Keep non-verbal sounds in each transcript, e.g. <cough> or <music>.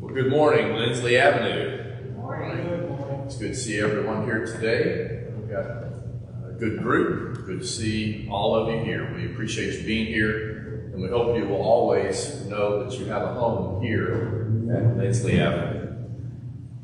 Well, good morning, Lindsley Avenue. Good morning. It's good to see everyone here today. We've got a good group. Good to see all of you here. We appreciate you being here, and we hope you will always know that you have a home here at Lindsley Avenue.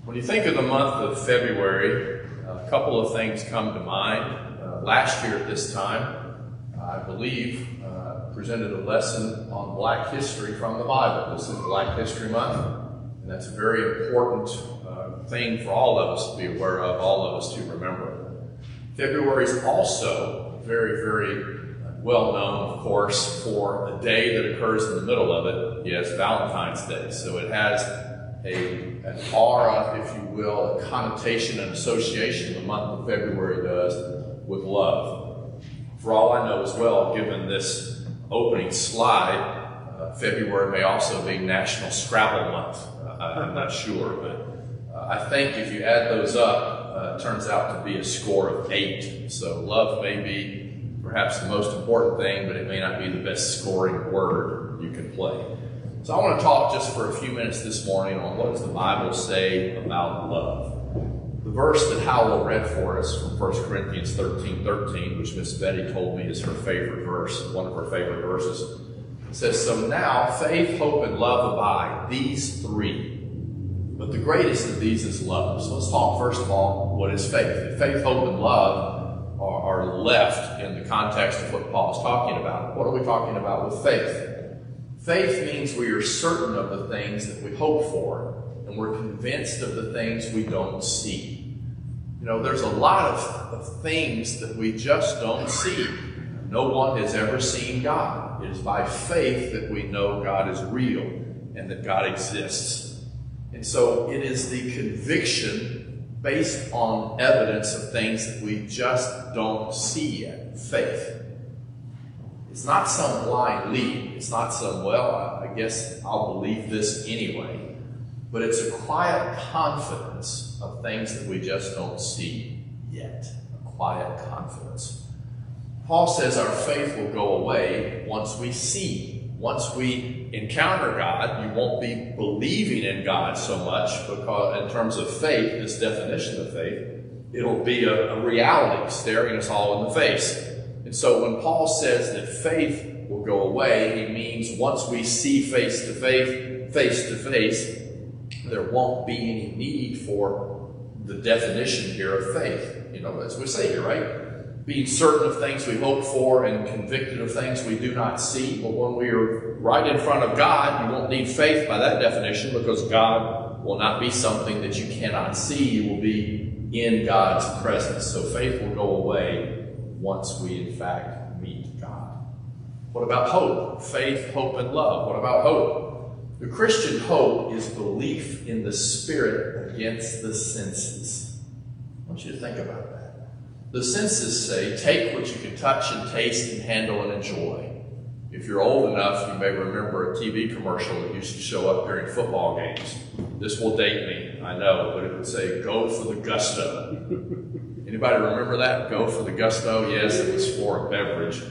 When you think of the month of February, a couple of things come to mind. Uh, last year at this time, I believe, uh, presented a lesson on black history from the Bible. This is Black History Month. And that's a very important uh, thing for all of us to be aware of, all of us to remember. February is also very, very well known, of course, for a day that occurs in the middle of it. Yes, Valentine's Day. So it has a, an aura, if you will, a connotation and association the month of February does with love. For all I know as well, given this opening slide, uh, February may also be National Scrabble Month. I'm not sure, but uh, I think if you add those up, uh, it turns out to be a score of eight. So love may be perhaps the most important thing, but it may not be the best scoring word you can play. So I want to talk just for a few minutes this morning on what does the Bible say about love. The verse that Howell read for us from 1 Corinthians 13, 13, which Miss Betty told me is her favorite verse, one of her favorite verses, says, So now faith, hope, and love abide, these three. But the greatest of these is love. So let's talk first of all, what is faith? Faith, hope, and love are, are left in the context of what Paul is talking about, what are we talking about with faith? Faith means we are certain of the things that we hope for, and we're convinced of the things we don't see. You know, there's a lot of, of things that we just don't see. No one has ever seen God. It is by faith that we know God is real and that God exists. And so it is the conviction based on evidence of things that we just don't see yet. Faith. It's not some blind lead. It's not some, well, I guess I'll believe this anyway. But it's a quiet confidence of things that we just don't see yet. A quiet confidence. Paul says our faith will go away once we see. Once we encounter God, you won't be believing in God so much because, in terms of faith, this definition of faith, it'll be a, a reality staring us all in the face. And so when Paul says that faith will go away, he means once we see face to face, face to face, there won't be any need for the definition here of faith. You know, as we say here, right? Being certain of things we hope for and convicted of things we do not see. But when we are right in front of God, you won't need faith by that definition because God will not be something that you cannot see. You will be in God's presence. So faith will go away once we, in fact, meet God. What about hope? Faith, hope, and love. What about hope? The Christian hope is belief in the Spirit against the senses. I want you to think about that. The senses say, take what you can touch and taste and handle and enjoy. If you're old enough, you may remember a TV commercial that used to show up during football games. This will date me, I know, but it would say, go for the gusto. Anybody remember that? Go for the gusto? Yes, it was for a beverage.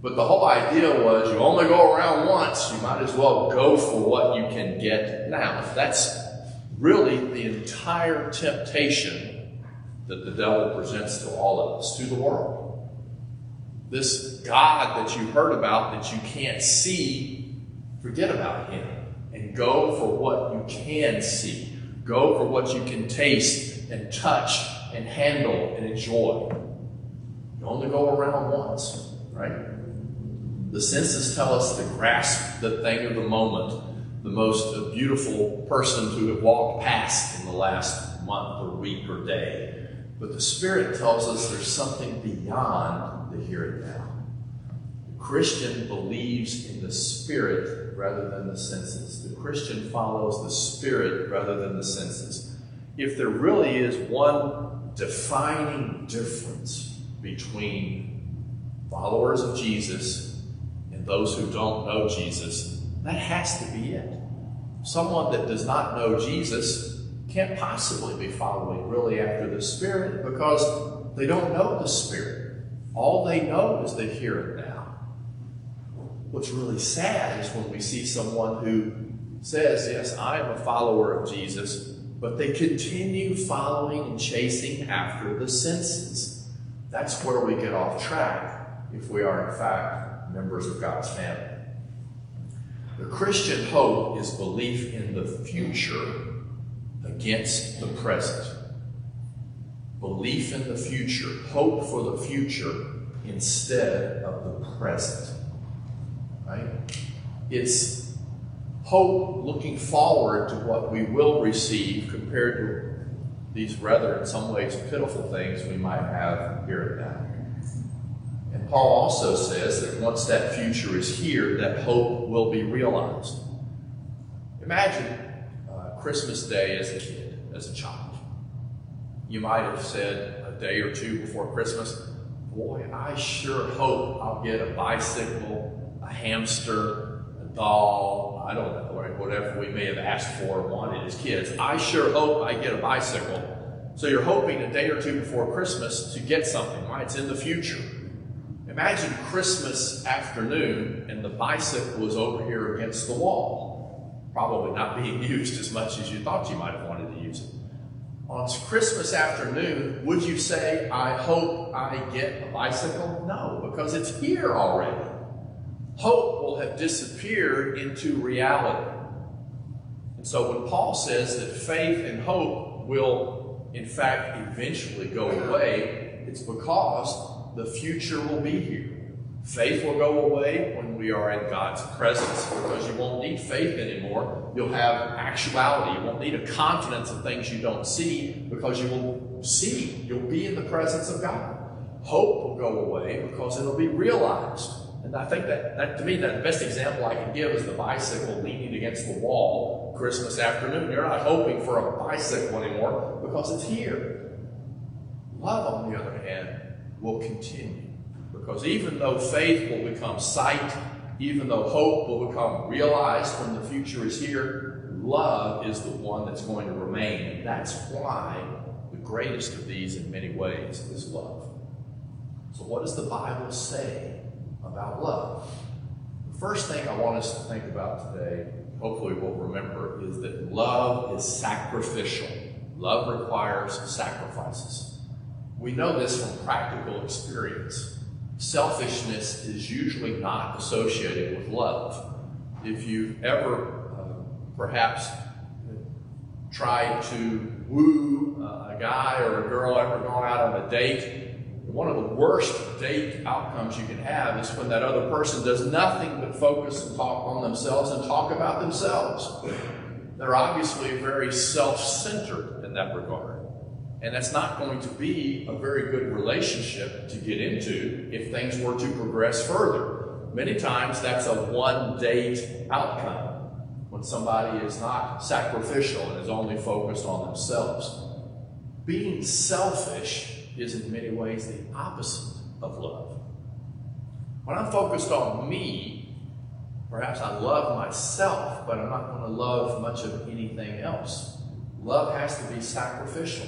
But the whole idea was you only go around once, you might as well go for what you can get now. That's really the entire temptation that the devil presents to all of us, to the world. This God that you heard about that you can't see, forget about him and go for what you can see. Go for what you can taste and touch and handle and enjoy. You only go around once, right? The senses tell us to grasp the thing of the moment, the most beautiful person to have walked past in the last month or week or day. But the Spirit tells us there's something beyond the here and now. The Christian believes in the Spirit rather than the senses. The Christian follows the Spirit rather than the senses. If there really is one defining difference between followers of Jesus and those who don't know Jesus, that has to be it. Someone that does not know Jesus can't possibly be following really after the Spirit because they don't know the Spirit. All they know is the here and now. What's really sad is when we see someone who says, Yes, I am a follower of Jesus, but they continue following and chasing after the senses. That's where we get off track if we are, in fact, members of God's family. The Christian hope is belief in the future against the present. Belief in the future, hope for the future instead of the present. Right? It's hope looking forward to what we will receive compared to these rather, in some ways, pitiful things we might have here and now. And Paul also says that once that future is here, that hope will be realized. Imagine Christmas Day as a kid, as a child. You might have said a day or two before Christmas, Boy, I sure hope I'll get a bicycle, a hamster, a doll, I don't know, whatever we may have asked for or wanted as kids. I sure hope I get a bicycle. So you're hoping a day or two before Christmas to get something, right? It's in the future. Imagine Christmas afternoon and the bicycle was over here against the wall, probably not being <laughs> used as much as you thought you might have wanted to use it. On Christmas afternoon, would you say, I hope I get a bicycle? No, because it's here already. Hope will have disappeared into reality. And so when Paul says that faith and hope will, in fact, eventually go away, it's because the future will be here. Faith will go away when we are in God's presence because you won't need faith anymore. You'll have actuality. You won't need a confidence in things you don't see because you will see. You'll be in the presence of God. Hope will go away because it'll be realized. And I think that, that to me, that the best example I can give is the bicycle leaning against the wall Christmas afternoon. You're not hoping for a bicycle anymore because it's here. Love, on the other hand, will continue. Because even though faith will become sight, even though hope will become realized when the future is here, love is the one that's going to remain. And that's why the greatest of these, in many ways, is love. So, what does the Bible say about love? The first thing I want us to think about today, hopefully we'll remember, is that love is sacrificial. Love requires sacrifices. We know this from practical experience. Selfishness is usually not associated with love. If you've ever uh, perhaps tried to woo uh, a guy or a girl, ever gone out on a date, one of the worst date outcomes you can have is when that other person does nothing but focus and talk on themselves and talk about themselves. They're obviously very self centered in that regard. And that's not going to be a very good relationship to get into if things were to progress further. Many times that's a one date outcome when somebody is not sacrificial and is only focused on themselves. Being selfish is in many ways the opposite of love. When I'm focused on me, perhaps I love myself, but I'm not going to love much of anything else. Love has to be sacrificial.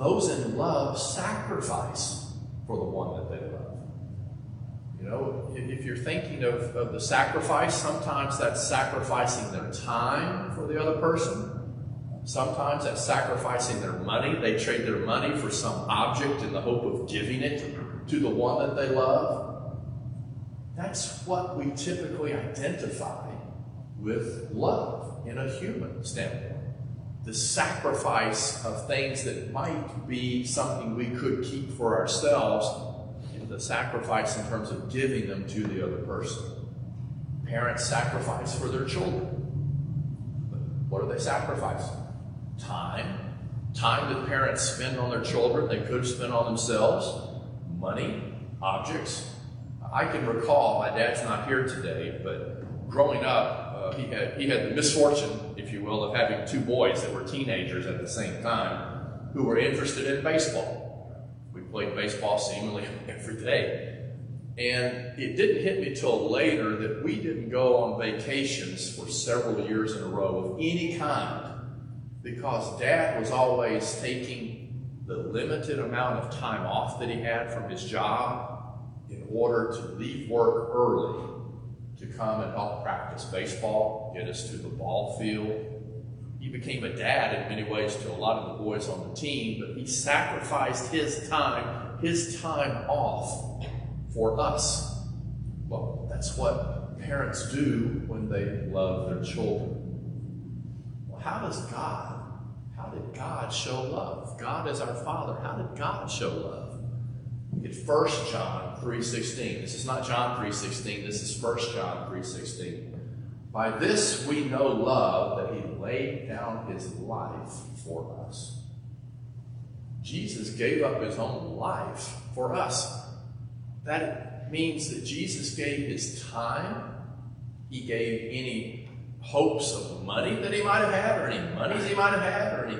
Those in love sacrifice for the one that they love. You know, if you're thinking of, of the sacrifice, sometimes that's sacrificing their time for the other person. Sometimes that's sacrificing their money. They trade their money for some object in the hope of giving it to the one that they love. That's what we typically identify with love in a human standpoint the sacrifice of things that might be something we could keep for ourselves, the sacrifice in terms of giving them to the other person. Parents sacrifice for their children. But what are they sacrificing? Time. Time that parents spend on their children, they could spend on themselves. Money, objects. I can recall, my dad's not here today, but growing up, uh, he had he had the misfortune, if you will, of having two boys that were teenagers at the same time who were interested in baseball. We played baseball seemingly <laughs> every day. And it didn't hit me till later that we didn't go on vacations for several years in a row of any kind because dad was always taking the limited amount of time off that he had from his job in order to leave work early to come and help practice baseball, get us to the ball field. He became a dad in many ways to a lot of the boys on the team, but he sacrificed his time, his time off for us. Well, that's what parents do when they love their children. Well, how does God, how did God show love? God is our Father. How did God show love? At 1 John 3.16. This is not John 3.16. This is 1 John 3.16. By this we know love, that he laid down his life for us. Jesus gave up his own life for us. That means that Jesus gave his time. He gave any hopes of money that he might have had, or any monies he might have had, or any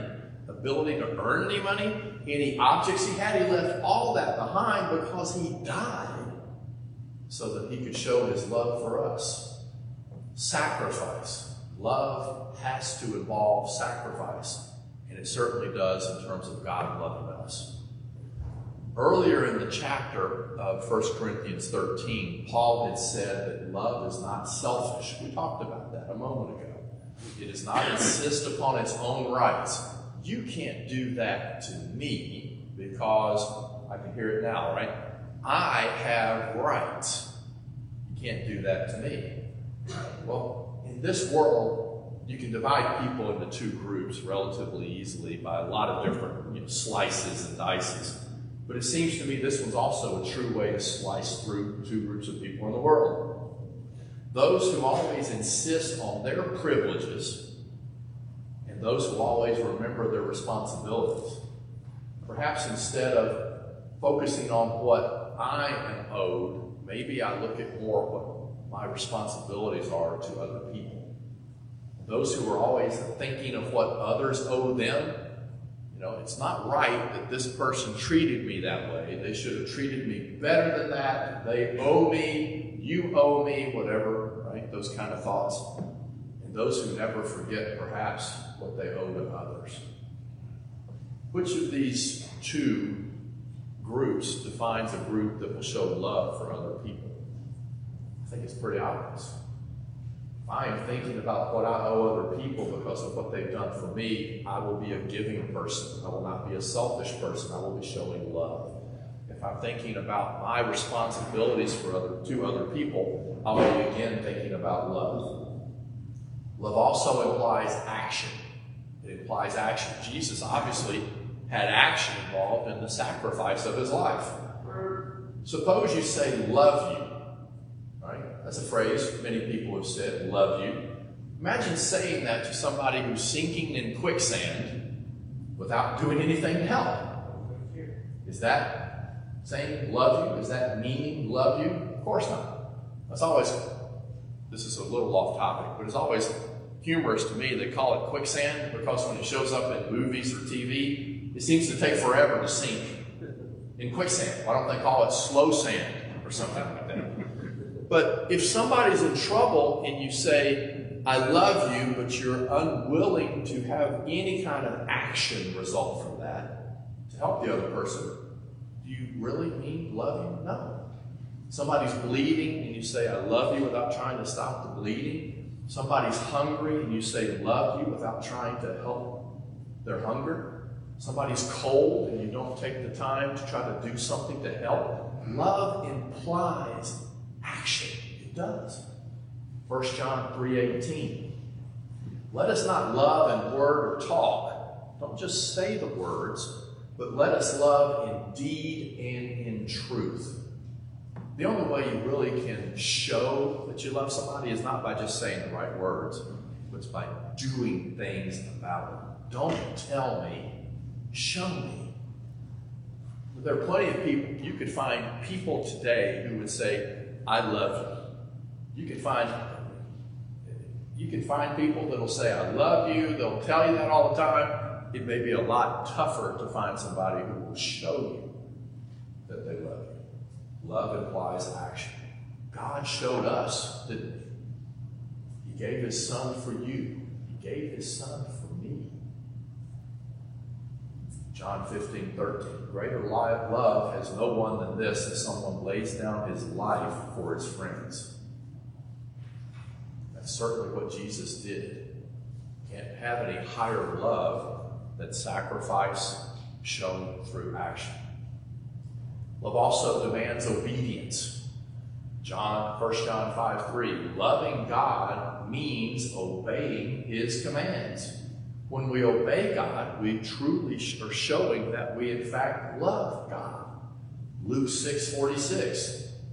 ability to earn any money, any objects he had. He left all that behind because he died so that he could show his love for us. Sacrifice. Love has to involve sacrifice, and it certainly does in terms of God loving us. Earlier in the chapter of 1 Corinthians 13, Paul had said that love is not selfish. We talked about that a moment ago. It does not insist upon its own rights. You can't do that to me because I can hear it now, right? I have rights. You can't do that to me. Well, in this world, you can divide people into two groups relatively easily by a lot of different you know, slices and dices. But it seems to me this one's also a true way to slice through two groups of people in the world. Those who always insist on their privileges those who always remember their responsibilities. Perhaps instead of focusing on what I am owed, maybe I look at more what my responsibilities are to other people. Those who are always thinking of what others owe them, you know, it's not right that this person treated me that way. They should have treated me better than that. They owe me, you owe me, whatever, right? Those kind of thoughts. And those who never forget, perhaps, what they owe to others. Which of these two groups defines a group that will show love for other people? I think it's pretty obvious. If I am thinking about what I owe other people because of what they've done for me, I will be a giving person. I will not be a selfish person. I will be showing love. If I'm thinking about my responsibilities for other to other people, I'll be again thinking about love. Love also implies action. It implies action. Jesus obviously had action involved in the sacrifice of his life. Suppose you say love you right? that's a phrase many people have said, love you. Imagine saying that to somebody who's sinking in quicksand without doing anything to help. Is that saying love you? Is that meaning love you? Of course not. That's always, this is a little off topic, but it's always humorous to me. They call it quicksand because when it shows up in movies or TV, it seems to take forever to sink in quicksand. Why don't they call it slow sand or something like that? But if somebody's in trouble and you say, I love you, but you're unwilling to have any kind of action result from that to help the other person, do you really mean you? No. Somebody's bleeding and you say, I love you without trying to stop the bleeding. Somebody's hungry and you say, love you without trying to help their hunger. Somebody's cold and you don't take the time to try to do something to help. Love implies action. It does. 1 John 3.18. Let us not love in word or talk. Don't just say the words, but let us love in deed and in truth. The only way you really can show that you love somebody is not by just saying the right words, but it's by doing things about it. Don't tell me, show me. There are plenty of people, you could find people today who would say, I love you. You can find you can find people that'll say, I love you. They'll tell you that all the time. It may be a lot tougher to find somebody who will show you that they love you. Love implies action. God showed us, he? He gave his son for you. He gave his son for me. John 15, 13. Greater love has no one than this, that someone lays down his life for his friends. That's certainly what Jesus did. Can't have any higher love than sacrifice shown through action. Love also demands obedience. John, 1 John 5 3, loving God means obeying his commands. When we obey God, we truly are showing that we in fact love God. Luke 6 46.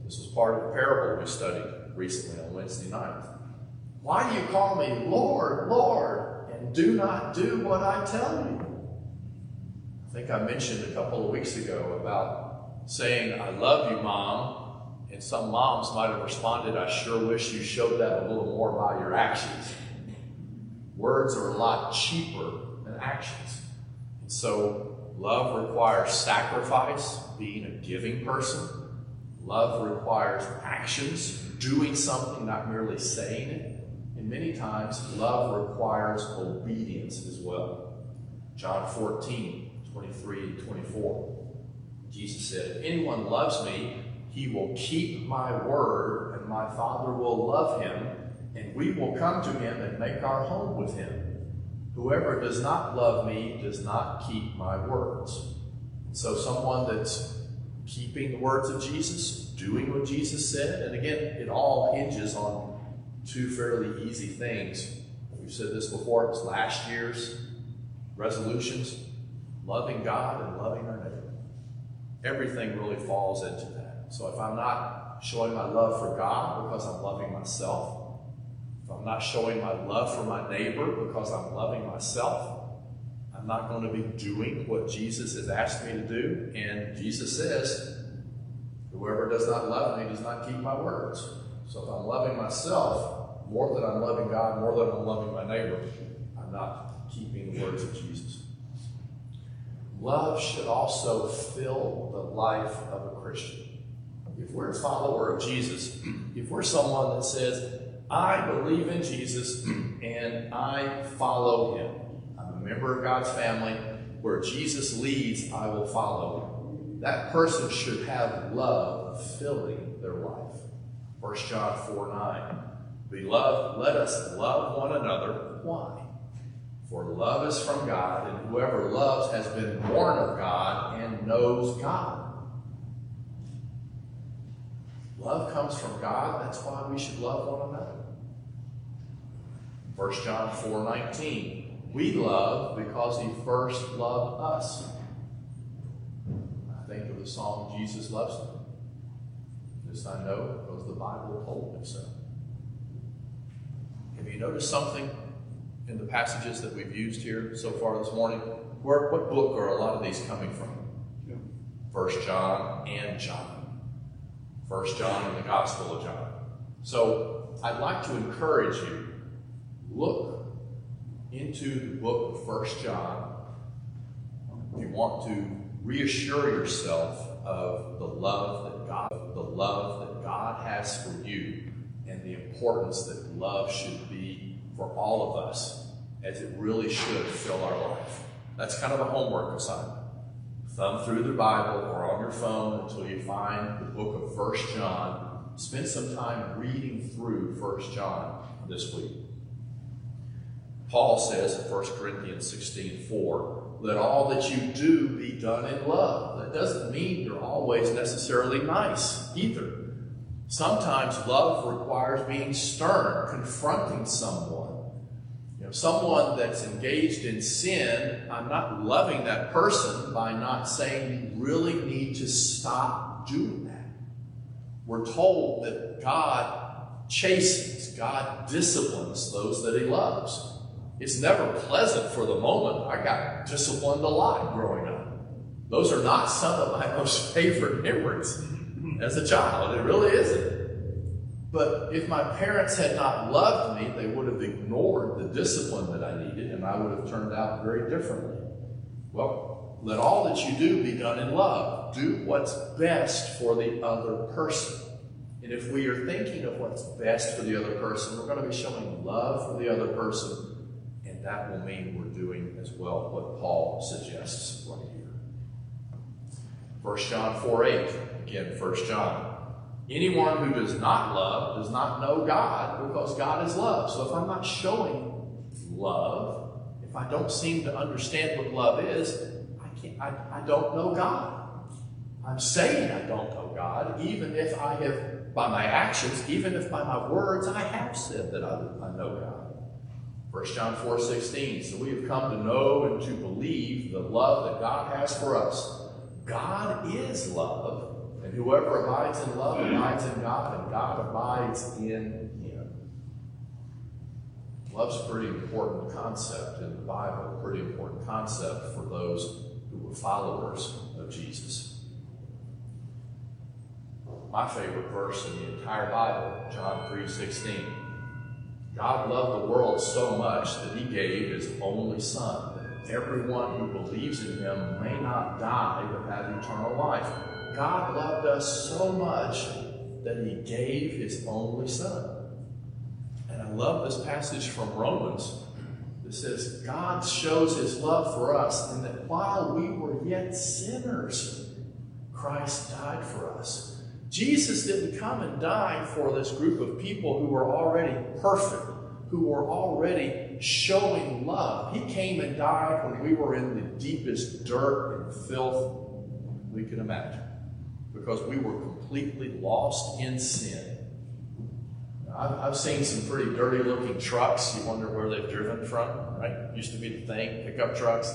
This was part of the parable we studied recently on Wednesday night. Why do you call me Lord, Lord, and do not do what I tell you? I think I mentioned a couple of weeks ago about saying, I love you, Mom, and some moms might have responded, I sure wish you showed that a little more by your actions. Words are a lot cheaper than actions. And so, love requires sacrifice, being a giving person. Love requires actions, doing something, not merely saying it. And many times, love requires obedience as well. John 14, 23 and 24. Jesus said, If anyone loves me, he will keep my word, and my Father will love him, and we will come to him and make our home with him. Whoever does not love me does not keep my words. So, someone that's keeping the words of Jesus, doing what Jesus said, and again, it all hinges on two fairly easy things. We've said this before, it's last year's resolutions loving God and loving our neighbor. Everything really falls into that. So if I'm not showing my love for God because I'm loving myself, if I'm not showing my love for my neighbor because I'm loving myself, I'm not going to be doing what Jesus has asked me to do. And Jesus says, Whoever does not love me does not keep my words. So if I'm loving myself more than I'm loving God, more than I'm loving my neighbor, I'm not keeping the words of Jesus. Love should also fill the life of a Christian if we're a follower of Jesus, <clears throat> if we're someone that says, I believe in Jesus <clears throat> and I follow him, I'm a member of God's family, where Jesus leads, I will follow. That person should have love filling their life. 1 John 4 9. Beloved, let us love one another. Why? For love is from God, and whoever loves has been born of God and knows God. Love comes from God. That's why we should love one another. 1 John 4 19. We love because he first loved us. I think of the song Jesus Loves Me. This I know because the Bible told me so. Have you noticed something in the passages that we've used here so far this morning? Where, what book are a lot of these coming from? First John and John. First John and the Gospel of John. So I'd like to encourage you, look into the book of First John if you want to reassure yourself of the love that God the love that God has for you and the importance that love should be for all of us as it really should fill our life. That's kind of a homework assignment thumb through the Bible or on your phone until you find the book of First John. Spend some time reading through First John this week. Paul says in 1 Corinthians 16 4, let all that you do be done in love. That doesn't mean you're always necessarily nice either. Sometimes love requires being stern, confronting someone You know, someone that's engaged in sin, I'm not loving that person by not saying you really need to stop doing that. We're told that God chastens, God disciplines those that He loves. It's never pleasant for the moment. I got disciplined a lot growing up. Those are not some of my <laughs> most favorite memories as a child. It really isn't. But if my parents had not loved me, they would have ignored the discipline that I needed, and I would have turned out very differently. Well, let all that you do be done in love. Do what's best for the other person. And if we are thinking of what's best for the other person, we're going to be showing love for the other person, and that will mean we're doing as well what Paul suggests right here. 1 John 4 8, again, 1 John. Anyone who does not love does not know God because God is love. So if I'm not showing love, if I don't seem to understand what love is, I can't I, I don't know God. I'm saying I don't know God, even if I have by my actions, even if by my words I have said that I, I know God. 1 John 4 16. So we have come to know and to believe the love that God has for us. God is love, and whoever abides in love abides in God, and God abides in him. Love's a pretty important concept in the Bible, a pretty important concept for those who were followers of Jesus. My favorite verse in the entire Bible, John 3 16. God loved the world so much that he gave his only Son, everyone who believes in him may not die but have eternal life. God loved us so much that he gave his only Son. And I love this passage from Romans that says, God shows his love for us in that while we were yet sinners, Christ died for us. Jesus didn't come and die for this group of people who were already perfect, who were already showing love. He came and died when we were in the deepest dirt and filth we can imagine because we were completely lost in sin. I've, seen some pretty dirty looking trucks. You wonder where they've driven from, right? Used to be the thing, pickup trucks.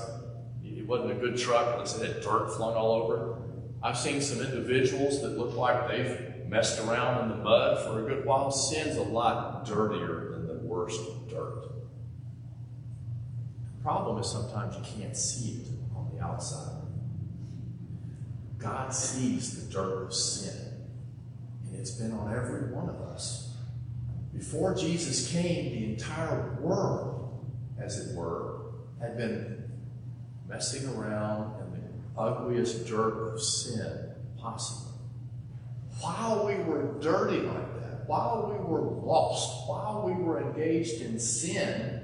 It wasn't a good truck unless it had dirt flung all over. I've seen some individuals that look like they've messed around in the mud for a good while. Sin's a lot dirtier worst dirt. The problem is sometimes you can't see it on the outside. God sees the dirt of sin, and it's been on every one of us. Before Jesus came, the entire world, as it were, had been messing around in the ugliest dirt of sin possible. While we were dirty like that, while we were lost, while we were engaged in sin,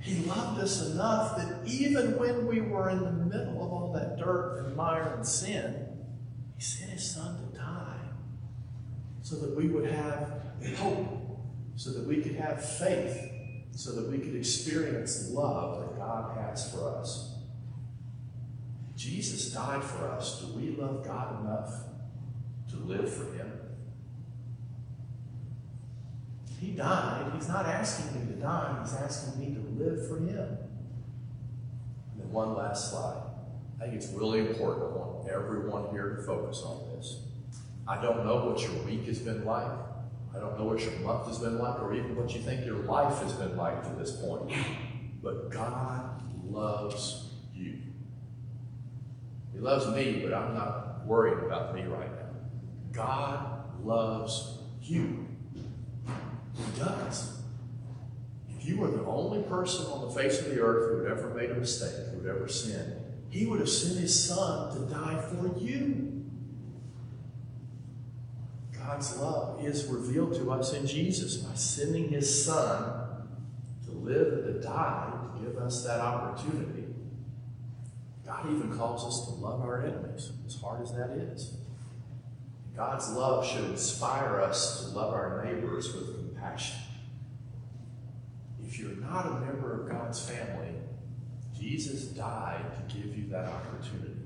He loved us enough that even when we were in the middle of all that dirt and mire and sin, He sent His Son to die so that we would have hope, so that we could have faith, so that we could experience the love that God has for us. Jesus died for us. Do we love God enough to live for Him? He died. He's not asking me to die, He's asking me to live for Him. And then one last slide. I think it's really important. I want everyone here to focus on this. I don't know what your week has been like. I don't know what your month has been like, or even what you think your life has been like to this point. But God loves you. He loves me, but I'm not worried about me right now. God loves you. Does. If you were the only person on the face of the earth who had ever made a mistake, who had ever sinned, He would have sent His Son to die for you. God's love is revealed to us in Jesus by sending His Son to live and to die to give us that opportunity. God even calls us to love our enemies, as hard as that is. God's love should inspire us to love our neighbors with compassion. If you're not a member of God's family, Jesus died to give you that opportunity.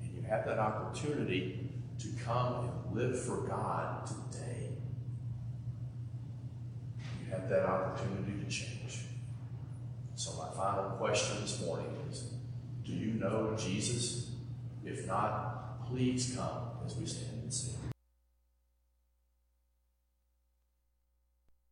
And you have that opportunity to come and live for God today. You have that opportunity to change. So, my final question this morning is Do you know Jesus? If not, please come as we stand and sing.